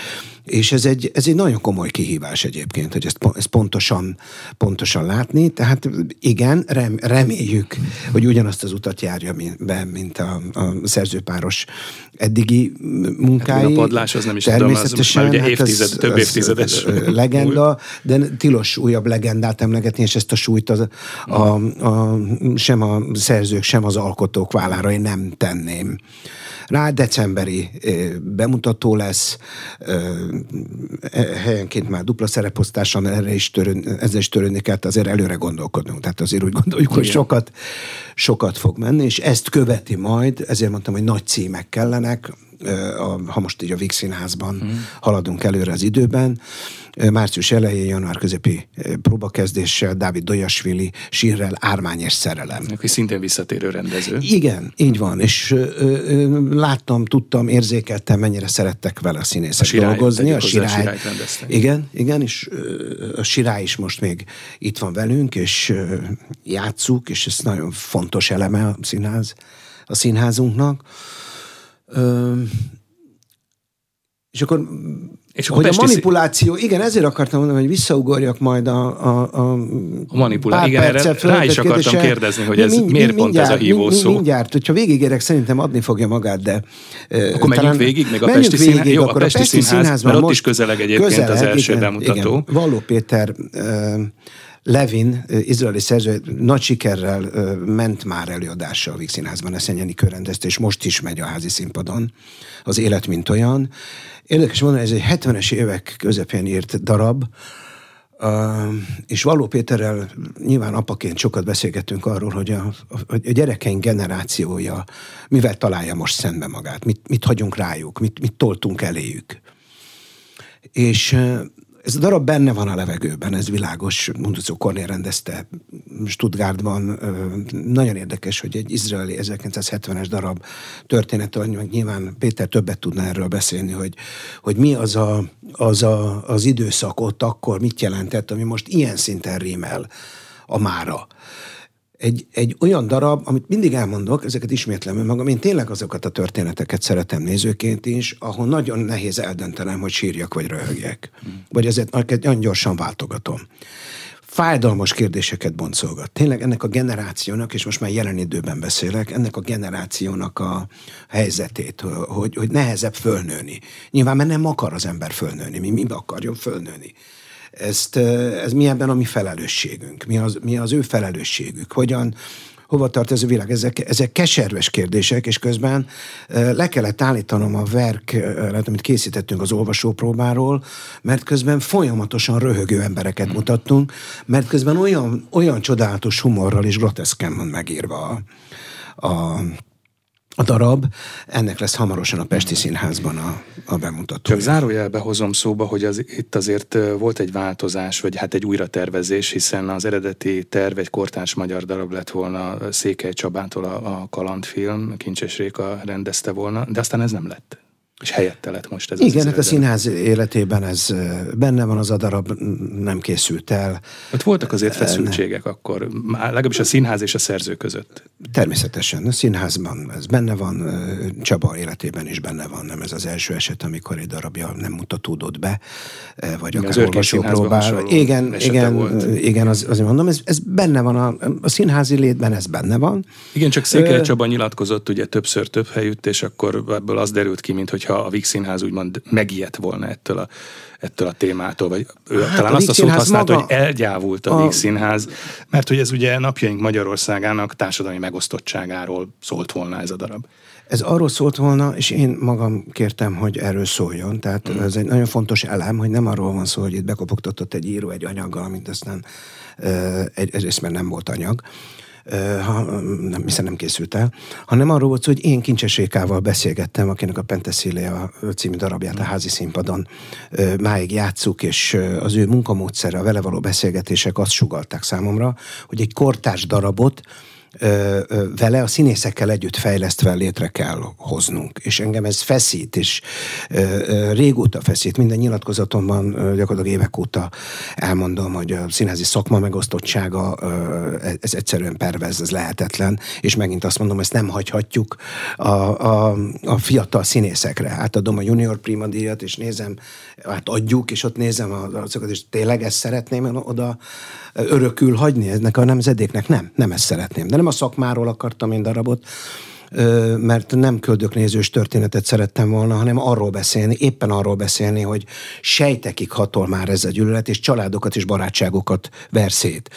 Speaker 2: És ez egy, ez egy nagyon komoly kihívás egyébként, hogy ezt, ezt pontosan, pontosan látni. Tehát igen, rem, reméljük, hogy ugyanazt az utat járja be, mint a, a szerzőpáros eddigi munkái.
Speaker 1: A padlás az nem is Természetesen, tudom, az már ugye hát évtized, az, több évtizedes.
Speaker 2: legenda, de tilos újabb legendát emlegetni, és ezt a súlyt az, a, a, sem a szerzők, sem az alkotók vállára én nem tenném. Rá decemberi bemutató lesz, e, helyenként már dupla szereposztáson erre is törön, ezzel is törődni kell, azért előre gondolkodnunk. Tehát azért úgy gondoljuk, hogy sokat, sokat fog menni, és ezt követi majd, ezért mondtam, hogy nagy címek kellenek, ha most így a Vix Színházban mm. haladunk előre az időben. Március elején, január közepi próbakezdéssel Dávid Dojasvili sírrel Ármány és szerelem.
Speaker 1: Aki szintén visszatérő rendező.
Speaker 2: Igen, így van, és láttam, tudtam, érzékeltem, mennyire szerettek vele a színészek a sirály, dolgozni. A sirály, a igen, igen, és a sirály is most még itt van velünk, és játszuk, és ez nagyon fontos eleme a színház, a színházunknak. És akkor és hogy a manipuláció, szí... igen, ezért akartam mondani, hogy visszaugorjak majd a, a, a,
Speaker 1: a manipuláció. Igen, erre rá is akartam kérdése. kérdezni, hogy ez mind, miért pont ez a hívó szó.
Speaker 2: Mindjárt, hogyha végigérek, szerintem adni fogja magát, de...
Speaker 1: Akkor menjünk végig, meg a Pesti, színház, jó, a Pesti, Pesti Színház, mert ott is közeleg egyébként közeleg, az első igen, bemutató. Igen.
Speaker 2: Valló Péter Levin, izraeli szerző, nagy sikerrel ment már előadással a Víg Színházban, a Szennyeni körrendezte, és most is megy a házi színpadon, az élet mint olyan. Érdekes mondani, ez egy 70-es évek közepén írt darab, Uh, és Való Péterrel nyilván apaként sokat beszélgettünk arról, hogy a, a, a gyerekeink generációja mivel találja most szembe magát, mit, mit hagyunk rájuk, mit, mit toltunk eléjük. És ez a darab benne van a levegőben, ez világos. Munduzó Kornél rendezte Stuttgartban. Nagyon érdekes, hogy egy izraeli 1970-es darab története, nyilván Péter többet tudna erről beszélni, hogy, hogy mi az, a, az a, az időszak ott akkor, mit jelentett, ami most ilyen szinten rímel a mára egy, egy olyan darab, amit mindig elmondok, ezeket ismétlem magam, én tényleg azokat a történeteket szeretem nézőként is, ahol nagyon nehéz eldöntenem, hogy sírjak vagy röhögjek. Vagy ezért nagyon gyorsan váltogatom. Fájdalmas kérdéseket boncolgat. Tényleg ennek a generációnak, és most már jelen időben beszélek, ennek a generációnak a helyzetét, hogy, hogy nehezebb fölnőni. Nyilván, mert nem akar az ember fölnőni. Mi, mi akarjon fölnőni? Ezt, ez mi ebben a mi felelősségünk? Mi az, mi az ő felelősségük? Hogyan, hova tart ez a világ? Ezek, ezek keserves kérdések, és közben le kellett állítanom a verk, amit készítettünk az olvasópróbáról, mert közben folyamatosan röhögő embereket mutattunk, mert közben olyan, olyan csodálatos humorral és groteszken van megírva a, a a darab. Ennek lesz hamarosan a Pesti Színházban a, a bemutató.
Speaker 1: Csak zárójelbe hozom szóba, hogy az, itt azért volt egy változás, vagy hát egy újratervezés, hiszen az eredeti terv egy kortárs magyar darab lett volna Székely Csabától a, a kalandfilm, Kincses Réka rendezte volna, de aztán ez nem lett. És helyette lett most ez
Speaker 2: Igen, hát a színház életében ez benne van, az a darab nem készült el.
Speaker 1: Ott voltak azért feszültségek ne. akkor, legalábbis a színház és a szerző között.
Speaker 2: Természetesen, a színházban ez benne van, Csaba életében is benne van, nem ez az első eset, amikor egy darabja nem mutatódott be, vagy
Speaker 1: akár olvasópróbál.
Speaker 2: Igen, igen, volt. igen az, azért mondom, ez, ez benne van, a, a színházi létben ez benne van.
Speaker 1: Igen, csak Székely Csaba nyilatkozott ugye többször több helyütt, és akkor ebből az derült ki, mint hogy hogyha a Víg Színház úgymond megijedt volna ettől a, ettől a témától, vagy ő hát talán a azt a szót használta, maga... hogy elgyávult a, a Víg Színház, mert hogy ez ugye napjaink Magyarországának társadalmi megosztottságáról szólt volna ez a darab.
Speaker 2: Ez arról szólt volna, és én magam kértem, hogy erről szóljon. Tehát mm. ez egy nagyon fontos elem, hogy nem arról van szó, hogy itt bekopogtatott egy író egy anyaggal, amit aztán egy, egyrészt mert nem volt anyag, ha, nem, hiszen nem készült el, hanem arról volt hogy én Kincses Rékával beszélgettem, akinek a Penteszília című darabját a házi színpadon máig játszuk, és az ő munkamódszere, a vele való beszélgetések azt sugalták számomra, hogy egy kortárs darabot vele a színészekkel együtt fejlesztve létre kell hoznunk. És engem ez feszít, és régóta feszít. Minden nyilatkozatomban gyakorlatilag évek óta elmondom, hogy a színházi szakma megosztottsága ez egyszerűen pervez, ez lehetetlen, és megint azt mondom, ezt nem hagyhatjuk a, a, a fiatal színészekre. Átadom a junior prima díjat, és nézem, hát adjuk, és ott nézem azokat, és tényleg ezt szeretném oda örökül hagyni ennek a nemzedéknek? Nem, nem ezt szeretném. De nem a szakmáról akartam én darabot, mert nem köldöknézős történetet szerettem volna, hanem arról beszélni, éppen arról beszélni, hogy sejtekig hatol már ez a gyűlölet, és családokat és barátságokat ver szét.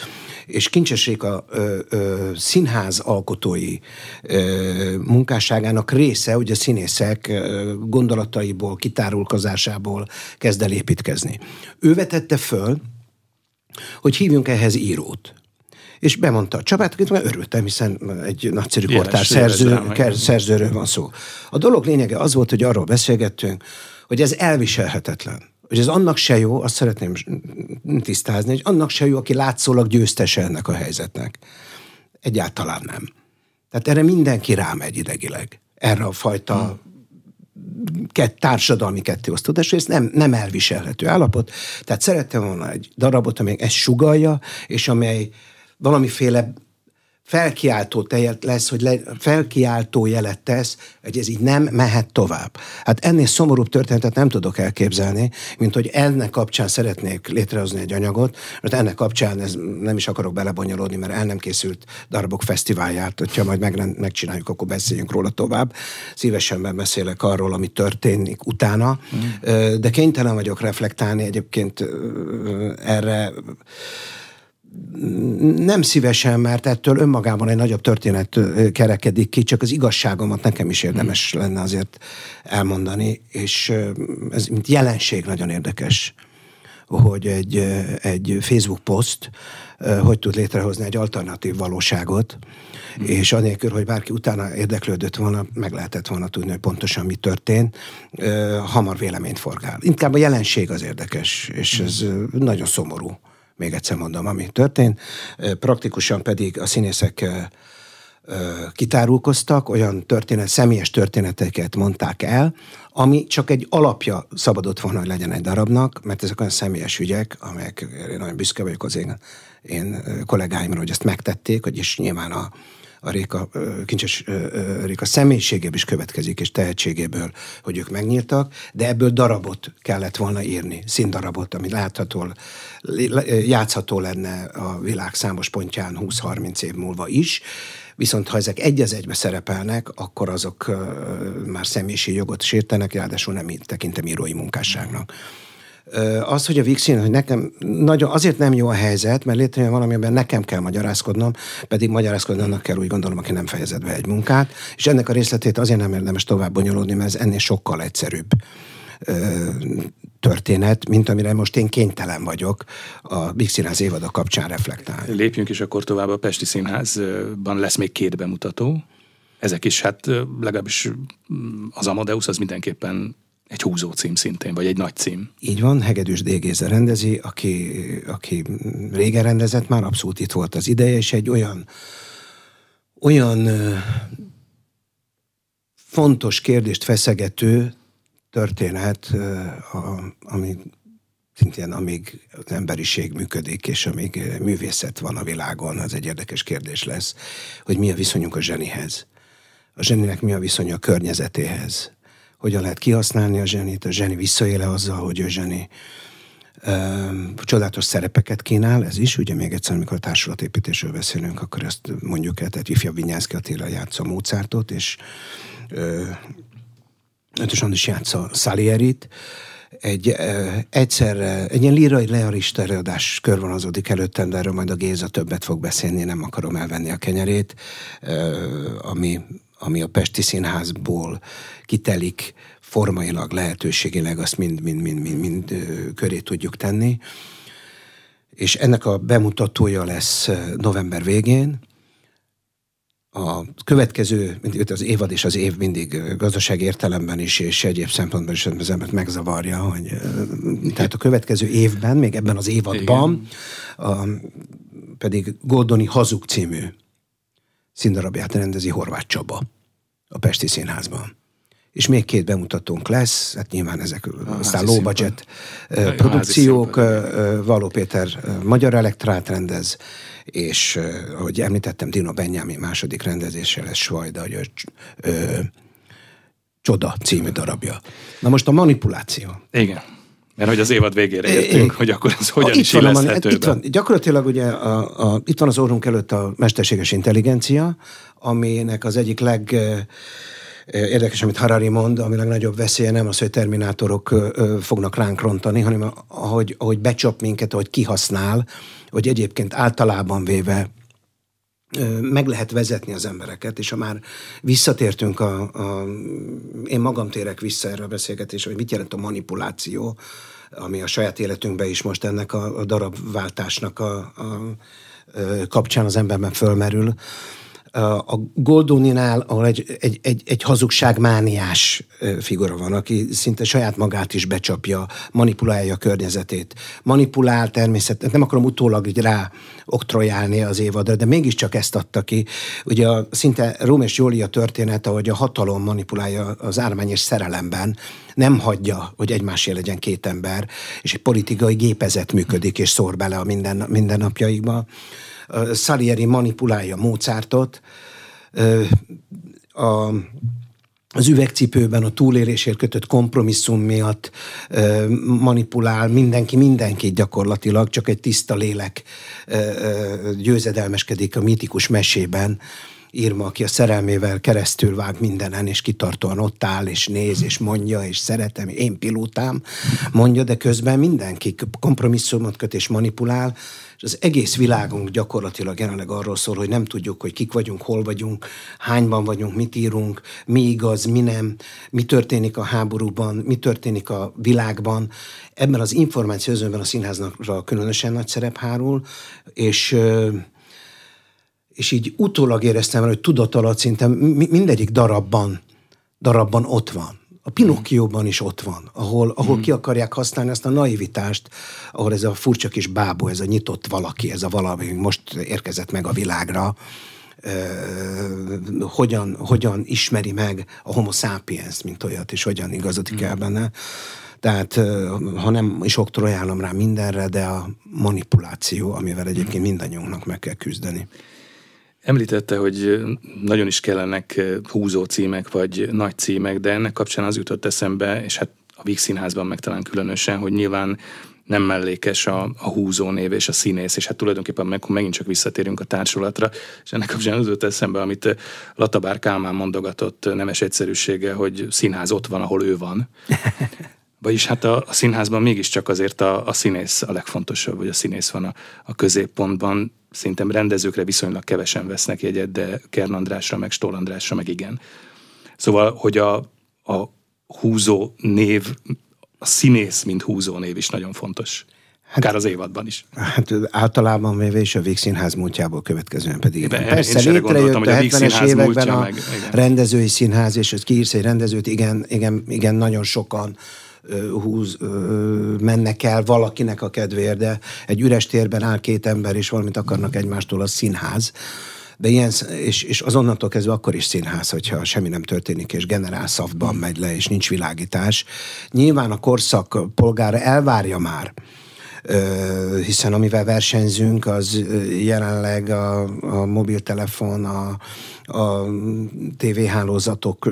Speaker 2: És Kincses Réka ö, ö, színház alkotói ö, munkásságának része, hogy a színészek ö, gondolataiból, kitárulkozásából kezd el építkezni. Ő vetette föl, hogy hívjunk ehhez írót. És bemondta a Csabát, akit már örültem, hiszen egy nagyszerű kortár szerző, szerzőről van szó. A dolog lényege az volt, hogy arról beszélgettünk, hogy ez elviselhetetlen. Hogy ez annak se jó, azt szeretném tisztázni, hogy annak se jó, aki látszólag győztese ennek a helyzetnek. Egyáltalán nem. Tehát erre mindenki rámegy idegileg. Erre a fajta hmm kett, társadalmi kettéosztódás, és ez nem, nem elviselhető állapot. Tehát szerettem volna egy darabot, amely ezt sugalja, és amely valamiféle felkiáltó tejet lesz, hogy le, felkiáltó jelet tesz, hogy ez így nem mehet tovább. Hát ennél szomorúbb történetet nem tudok elképzelni, mint hogy ennek kapcsán szeretnék létrehozni egy anyagot, mert ennek kapcsán ez nem is akarok belebonyolódni, mert el nem készült darabok fesztiválját, hogyha majd meg, megcsináljuk, akkor beszéljünk róla tovább. Szívesen beszélek arról, ami történik utána, mm. de kénytelen vagyok reflektálni egyébként erre nem szívesen, mert ettől önmagában egy nagyobb történet kerekedik ki, csak az igazságomat nekem is érdemes hmm. lenne azért elmondani, és ez mint jelenség nagyon érdekes, hogy egy, egy Facebook poszt hogy tud létrehozni egy alternatív valóságot, hmm. és anélkül, hogy bárki utána érdeklődött volna, meg lehetett volna tudni, hogy pontosan mi történt, hamar véleményt forgál. Inkább a jelenség az érdekes, és ez hmm. nagyon szomorú még egyszer mondom, ami történt. Praktikusan pedig a színészek kitárulkoztak, olyan történet, személyes történeteket mondták el, ami csak egy alapja szabadott volna, hogy legyen egy darabnak, mert ezek olyan személyes ügyek, amelyek én nagyon büszke vagyok az én, én kollégáimra, hogy ezt megtették, hogy is nyilván a, a Réka, Kincses Réka személyiségéből is következik, és tehetségéből, hogy ők megnyíltak, de ebből darabot kellett volna írni, színdarabot, ami látható, játszható lenne a világ számos pontján 20-30 év múlva is, Viszont ha ezek egy az egybe szerepelnek, akkor azok már személyiségi jogot sértenek, ráadásul nem tekintem írói munkásságnak az, hogy a Vixin, hogy nekem nagyon, azért nem jó a helyzet, mert létrejön valamiben nekem kell magyarázkodnom, pedig magyarázkodnom kell úgy gondolom, aki nem fejezett be egy munkát, és ennek a részletét azért nem érdemes tovább bonyolódni, mert ez ennél sokkal egyszerűbb történet, mint amire most én kénytelen vagyok a Big Színház évada kapcsán reflektálni.
Speaker 1: Lépjünk is akkor tovább a Pesti Színházban lesz még két bemutató. Ezek is, hát legalábbis az Amadeus az mindenképpen egy húzó cím szintén, vagy egy nagy cím.
Speaker 2: Így van, Hegedűs Dégéze rendezi, aki, aki régen rendezett, már abszolút itt volt az ideje, és egy olyan olyan fontos kérdést feszegető történet, ami szintén amíg az emberiség működik, és amíg művészet van a világon, az egy érdekes kérdés lesz, hogy mi a viszonyunk a zsenihez. A zseninek mi a viszonya a környezetéhez hogyan lehet kihasználni a zsenit, a zseni visszaéle azzal, hogy ő zseni. Csodálatos szerepeket kínál, ez is, ugye még egyszer, amikor a társulatépítésről beszélünk, akkor ezt mondjuk el, tehát ifjabb Vinyánszki Attila játsza Mozartot, és Ötös is játsza Salierit, egy ö, egyszerre, egy ilyen lírai learista előadás körvonalazódik előttem, de erről majd a Géza többet fog beszélni, nem akarom elvenni a kenyerét, ö, ami ami a Pesti Színházból kitelik formailag, lehetőségileg, azt mind, mind, mind, mind, mind köré tudjuk tenni. És ennek a bemutatója lesz november végén. A következő, az évad és az év mindig gazdaság értelemben is, és egyéb szempontból is az embert megzavarja, hogy tehát a következő évben, még ebben az évadban, a, pedig Goldoni Hazug című színdarabját rendezi Horváth Csaba a Pesti Színházban. És még két bemutatónk lesz, hát nyilván ezek a aztán low budget színpad. produkciók, Való Péter magyar elektrát rendez, és ahogy említettem, Dino Benyámi második rendezése lesz Svajda, hogy Csoda című darabja. Na most a manipuláció.
Speaker 1: Igen. Mert hogy az évad végére értünk, é, hogy akkor ez hogyan is illeszthető
Speaker 2: itt van, Gyakorlatilag ugye a, a, itt van az orrunk előtt a mesterséges intelligencia, aminek az egyik leg érdekes, amit Harari mond, ami legnagyobb veszélye nem az, hogy terminátorok fognak ránk rontani, hanem ahogy, ahogy becsap minket, ahogy kihasznál, hogy egyébként általában véve meg lehet vezetni az embereket, és ha már visszatértünk a, a én magam térek vissza erre a beszélgetésre, hogy mit jelent a manipuláció, ami a saját életünkben is most ennek a, a darabváltásnak a, a, a kapcsán az emberben fölmerül, a Goldoninál, ahol egy, egy, egy, egy hazugságmániás figura van, aki szinte saját magát is becsapja, manipulálja a környezetét. Manipulál természetesen, nem akarom utólag így rá oktrojálni az évadra, de mégiscsak ezt adta ki. Ugye a, szinte Róm és Jólia története, hogy a hatalom manipulálja az ármány és szerelemben, nem hagyja, hogy egymásé legyen két ember, és egy politikai gépezet működik, és szór bele a minden, mindennapjaikba. Salieri manipulálja Mozartot, a, az üvegcipőben a túlélésért kötött kompromisszum miatt manipulál mindenki, mindenki gyakorlatilag, csak egy tiszta lélek győzedelmeskedik a mítikus mesében, Írma, aki a szerelmével keresztül vág mindenen, és kitartóan ott áll, és néz, és mondja, és szeretem, én pilótám, mondja, de közben mindenki kompromisszumot köt és manipulál, és az egész világunk gyakorlatilag jelenleg arról szól, hogy nem tudjuk, hogy kik vagyunk, hol vagyunk, hányban vagyunk, mit írunk, mi igaz, mi nem, mi történik a háborúban, mi történik a világban. Ebben az információzőben a színháznak különösen nagy szerep hárul, és és így utólag éreztem el, hogy tudat alatt szinte mindegyik darabban, darabban ott van. A Pinokkióban is ott van, ahol, ahol mm. ki akarják használni ezt a naivitást, ahol ez a furcsa kis bábú, ez a nyitott valaki, ez a valami most érkezett meg a világra, Uh, hogyan, hogyan ismeri meg a homo sapiens, mint olyat, és hogyan igazodik el benne. Tehát, ha nem is oktrojálom rá mindenre, de a manipuláció, amivel egyébként mindannyiunknak meg kell küzdeni.
Speaker 1: Említette, hogy nagyon is kellenek húzó címek, vagy nagy címek, de ennek kapcsán az jutott eszembe, és hát a Víg Színházban meg talán különösen, hogy nyilván nem mellékes a, a húzó név és a színész, és hát tulajdonképpen meg, megint csak visszatérünk a társulatra, és ennek kapcsán az jutott eszembe, amit Latabár Kálmán mondogatott nemes egyszerűsége, hogy színház ott van, ahol ő van. Vagyis hát a, a színházban mégiscsak azért a, a színész a legfontosabb, vagy a színész van a, a középpontban. Szerintem rendezőkre viszonylag kevesen vesznek jegyet, de Kern Andrásra, meg Stól Andrásra, meg igen. Szóval, hogy a, a húzó név, a színész, mint húzó név is nagyon fontos. Hát, Akár az évadban is.
Speaker 2: Hát általában véve és a Végszínház múltjából következően pedig. Igen. Persze létrejött a 70-es években a meg, rendezői színház, és hogy kiírsz egy rendezőt, igen, igen, igen, nagyon sokan húz, mennek el valakinek a kedvéért, de egy üres térben áll két ember, és valamit akarnak egymástól, a színház. De ilyen, és, és azonnantól kezdve akkor is színház, hogyha semmi nem történik, és generál szavban megy le, és nincs világítás. Nyilván a korszak polgára elvárja már, hiszen amivel versenyzünk, az jelenleg a, a mobiltelefon, a, a tévéhálózatok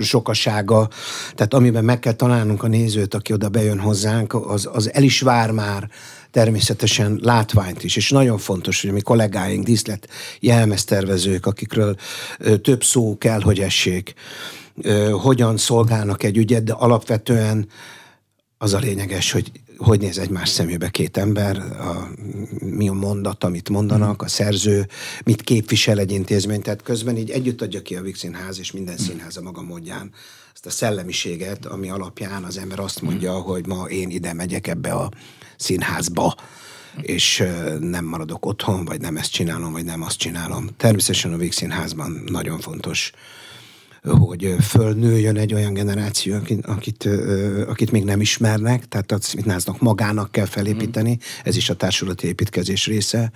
Speaker 2: sokasága, tehát amiben meg kell találnunk a nézőt, aki oda bejön hozzánk, az, az el is vár már természetesen látványt is, és nagyon fontos, hogy a mi kollégáink, díszlet jelmeztervezők, akikről több szó kell, hogy essék, hogyan szolgálnak egy ügyet, de alapvetően az a lényeges, hogy hogy néz egymás szemébe két ember, a, mi a mondat, amit mondanak, a szerző, mit képvisel egy intézmény, tehát közben így együtt adja ki a Víg Színház és minden színház a maga módján ezt a szellemiséget, ami alapján az ember azt mondja, hogy ma én ide megyek ebbe a színházba, és nem maradok otthon, vagy nem ezt csinálom, vagy nem azt csinálom. Természetesen a Végszínházban nagyon fontos hogy fölnőjön egy olyan generáció, akit, akit, akit még nem ismernek, tehát a színháznak magának kell felépíteni, ez is a társulati építkezés része.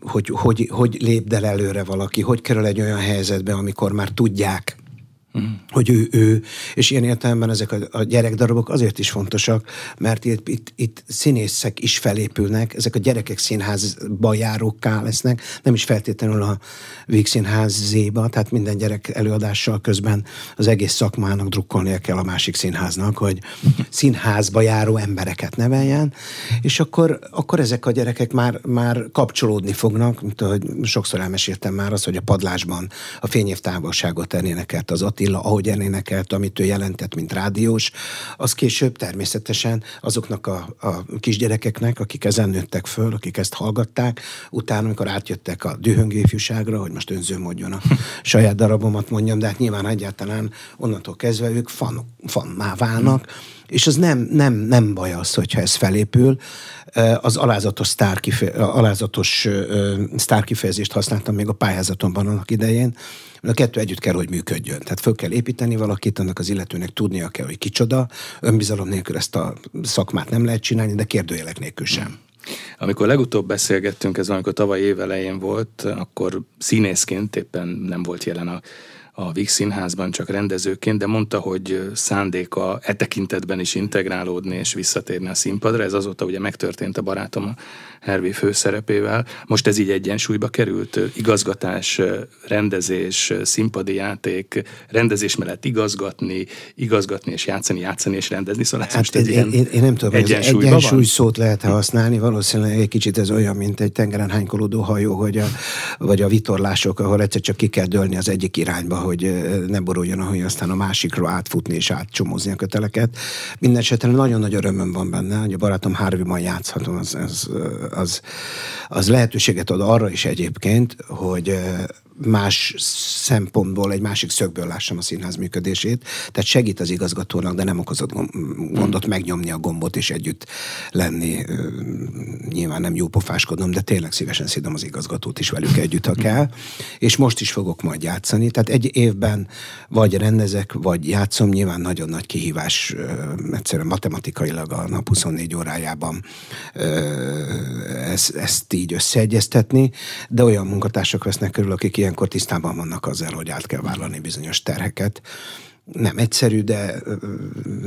Speaker 2: hogy, hogy, hogy lépd el előre valaki, hogy kerül egy olyan helyzetbe, amikor már tudják, Hogy ő, ő, és ilyen értelemben ezek a, a gyerekdarabok azért is fontosak, mert itt, itt, itt színészek is felépülnek, ezek a gyerekek színházba járókká lesznek, nem is feltétlenül a Víg színházéba, tehát minden gyerek előadással közben az egész szakmának drukkolnia kell a másik színháznak, hogy színházba járó embereket neveljen, és akkor, akkor ezek a gyerekek már, már kapcsolódni fognak, mint ahogy sokszor elmeséltem már az, hogy a padlásban a fényév távolságot elénekelt az Attila, Attila, ahogy elénekelt, amit ő jelentett, mint rádiós, az később természetesen azoknak a, a kisgyerekeknek, akik ezen nőttek föl, akik ezt hallgatták, utána, amikor átjöttek a dühöngő ifjúságra, hogy most önző mondjon a saját darabomat mondjam, de hát nyilván egyáltalán onnantól kezdve ők fan, fanná válnak, és az nem, nem, nem baj az, hogyha ez felépül. Az alázatos, sztár kife, alázatos sztár kifejezést használtam még a pályázatomban annak idején, a kettő együtt kell, hogy működjön. Tehát föl kell építeni valakit, annak az illetőnek tudnia kell, hogy kicsoda. Önbizalom nélkül ezt a szakmát nem lehet csinálni, de kérdőjelek nélkül sem.
Speaker 1: Amikor legutóbb beszélgettünk, ez amikor tavaly évelején volt, akkor színészként éppen nem volt jelen a a Víg Színházban csak rendezőként, de mondta, hogy szándéka e tekintetben is integrálódni és visszatérni a színpadra. Ez azóta ugye megtörtént a barátom Hervé főszerepével. Most ez így egyensúlyba került? Igazgatás, rendezés, színpadi játék, rendezés mellett igazgatni, igazgatni és játszani, játszani és rendezni. Szóval hát most ez
Speaker 2: én, én, én, nem tudom, egyensúly van? szót lehet-e használni, valószínűleg egy kicsit ez olyan, mint egy tengeren hánykolódó hajó, hogy a, vagy a vitorlások, ahol egyszer csak ki kell dőlni az egyik irányba, hogy ne boruljon, ahogy aztán a másikról átfutni és átcsomozni a köteleket. Mindenesetre nagyon nagy örömöm van benne, hogy a barátom Harvey-ban játszhatom, az, az, az, az lehetőséget ad arra is egyébként, hogy más szempontból, egy másik szögből lássam a színház működését. Tehát segít az igazgatónak, de nem okozott gondot megnyomni a gombot és együtt lenni. Nyilván nem jó pofáskodnom, de tényleg szívesen szidom az igazgatót is velük együtt, ha kell. És most is fogok majd játszani. Tehát egy évben vagy rendezek, vagy játszom. Nyilván nagyon nagy kihívás egyszerűen matematikailag a nap 24 órájában ezt, ezt így összeegyeztetni, de olyan munkatársak vesznek körül, akik ilyenkor tisztában vannak azzal, hogy át kell vállalni bizonyos terheket. Nem egyszerű, de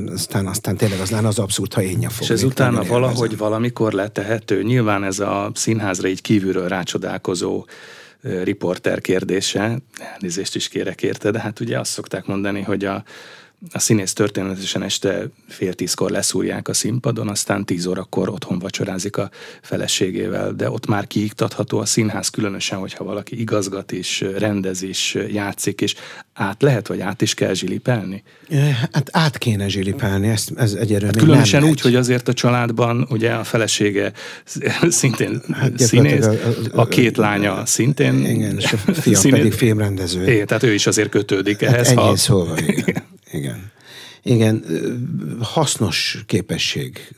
Speaker 2: aztán, aztán tényleg az az abszurd, ha én
Speaker 1: És ez utána valahogy ezen. valamikor letehető. Nyilván ez a színházra így kívülről rácsodálkozó riporter kérdése, elnézést is kérek érte, de hát ugye azt szokták mondani, hogy a, a színész történetesen este fél tízkor leszúrják a színpadon, aztán tíz órakor otthon vacsorázik a feleségével, de ott már kiiktatható a színház, különösen, hogyha valaki igazgat is, rendez is, játszik, és át lehet, vagy át is kell zsilipelni?
Speaker 2: Hát át kéne zsilipelni, ez, ez egyelőre hát
Speaker 1: Különösen úgy, hogy azért a családban ugye a felesége szintén hát színész, a, a, a két lánya szintén.
Speaker 2: Igen, és a fia színész, pedig filmrendező.
Speaker 1: Igen, tehát ő is azért kötődik hát ehhez.
Speaker 2: Ennyi ha... szóval, igen. Igen. Igen, hasznos képesség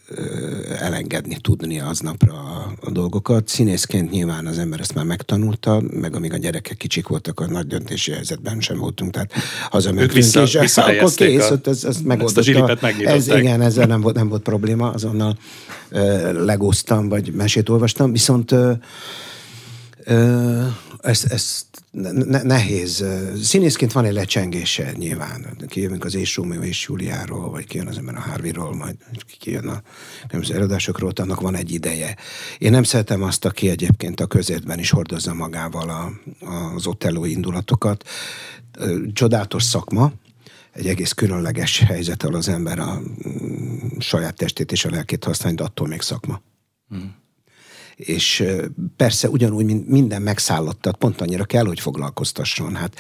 Speaker 2: elengedni, tudni aznapra a, a dolgokat. Színészként nyilván az ember ezt már megtanulta, meg amíg a gyerekek kicsik voltak, a nagy döntési helyzetben sem voltunk, tehát
Speaker 1: hazamentünk, vissza, és akkor
Speaker 2: kész, a, ez, ezt megoldotta. Ez, igen, ezzel nem volt, nem volt probléma, azonnal uh, legóztam, vagy mesét olvastam, viszont uh, ezt, ezt ne, nehéz. Színészként van egy lecsengése nyilván. Kijövünk az És Rómeó és Júliáról, vagy kijön az ember a Harvey-ról, majd kijön a különböző előadásokról, annak van egy ideje. Én nem szeretem azt, aki egyébként a közértben is hordozza magával a, az Otello indulatokat. Csodálatos szakma, egy egész különleges helyzet, ahol az ember a mm, saját testét és a lelkét használja, de attól még szakma. Mm és persze ugyanúgy, mint minden megszállottat, pont annyira kell, hogy foglalkoztasson. Hát,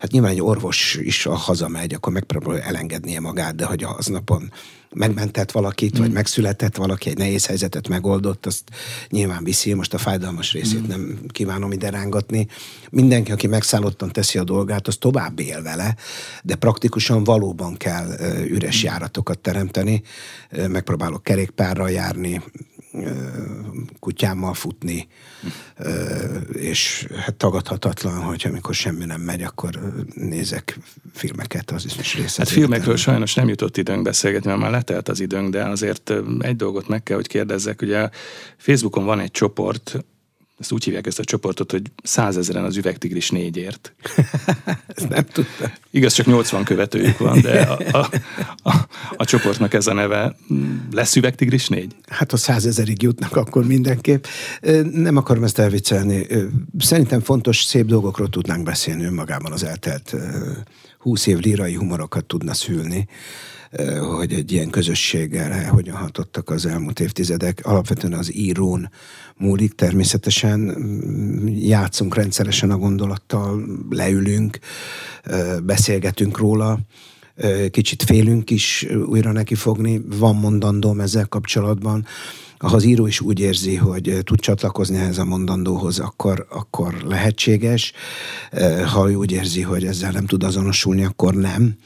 Speaker 2: hát nyilván egy orvos is, ha hazamegy, akkor megpróbálja elengednie magát, de hogy az napon megmentett valakit, mm. vagy megszületett valaki, egy nehéz helyzetet megoldott, azt nyilván viszi, most a fájdalmas részét mm. nem kívánom ide rángatni. Mindenki, aki megszállottan teszi a dolgát, az tovább él vele, de praktikusan valóban kell üres mm. járatokat teremteni. Megpróbálok kerékpárral járni, kutyámmal futni, és hát tagadhatatlan, hogy amikor semmi nem megy, akkor nézek filmeket, az is része.
Speaker 1: Hát filmekről sajnos nem jutott időnk beszélgetni, mert már letelt az időnk, de azért egy dolgot meg kell, hogy kérdezzek. Ugye Facebookon van egy csoport, ezt úgy hívják ezt a csoportot, hogy százezeren az üvegtigris négyért.
Speaker 2: ezt nem tudtam.
Speaker 1: Igaz, csak 80 követőjük van, de a, a, a, a csoportnak ez a neve. Lesz üvegtigris négy?
Speaker 2: Hát ha százezerig jutnak, akkor mindenképp. Nem akarom ezt elviccelni. Szerintem fontos, szép dolgokról tudnánk beszélni önmagában az eltelt húsz év lírai humorokat tudna szülni hogy egy ilyen közösséggel hogyan hatottak az elmúlt évtizedek. Alapvetően az írón múlik természetesen, mm, játszunk rendszeresen a gondolattal, leülünk, beszélgetünk róla, kicsit félünk is újra neki fogni, van mondandóm ezzel kapcsolatban. Ha az író is úgy érzi, hogy tud csatlakozni ehhez a mondandóhoz, akkor, akkor lehetséges. Ha ő úgy érzi, hogy ezzel nem tud azonosulni, akkor nem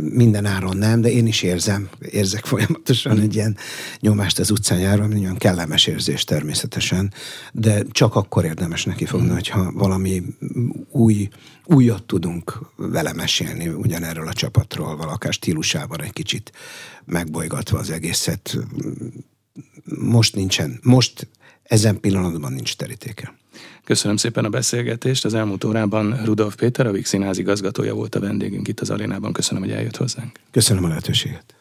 Speaker 2: minden áron nem, de én is érzem, érzek folyamatosan egy ilyen nyomást az utcán járva, olyan kellemes érzés természetesen, de csak akkor érdemes neki fogni, mm. hogyha valami új, újat tudunk vele mesélni ugyanerről a csapatról, valakár stílusában egy kicsit megbolygatva az egészet. Most nincsen, most ezen pillanatban nincs terítéke.
Speaker 1: Köszönöm szépen a beszélgetést. Az elmúlt órában Rudolf Péter, a Vix Színház igazgatója volt a vendégünk itt az arénában. Köszönöm, hogy eljött hozzánk.
Speaker 2: Köszönöm a lehetőséget.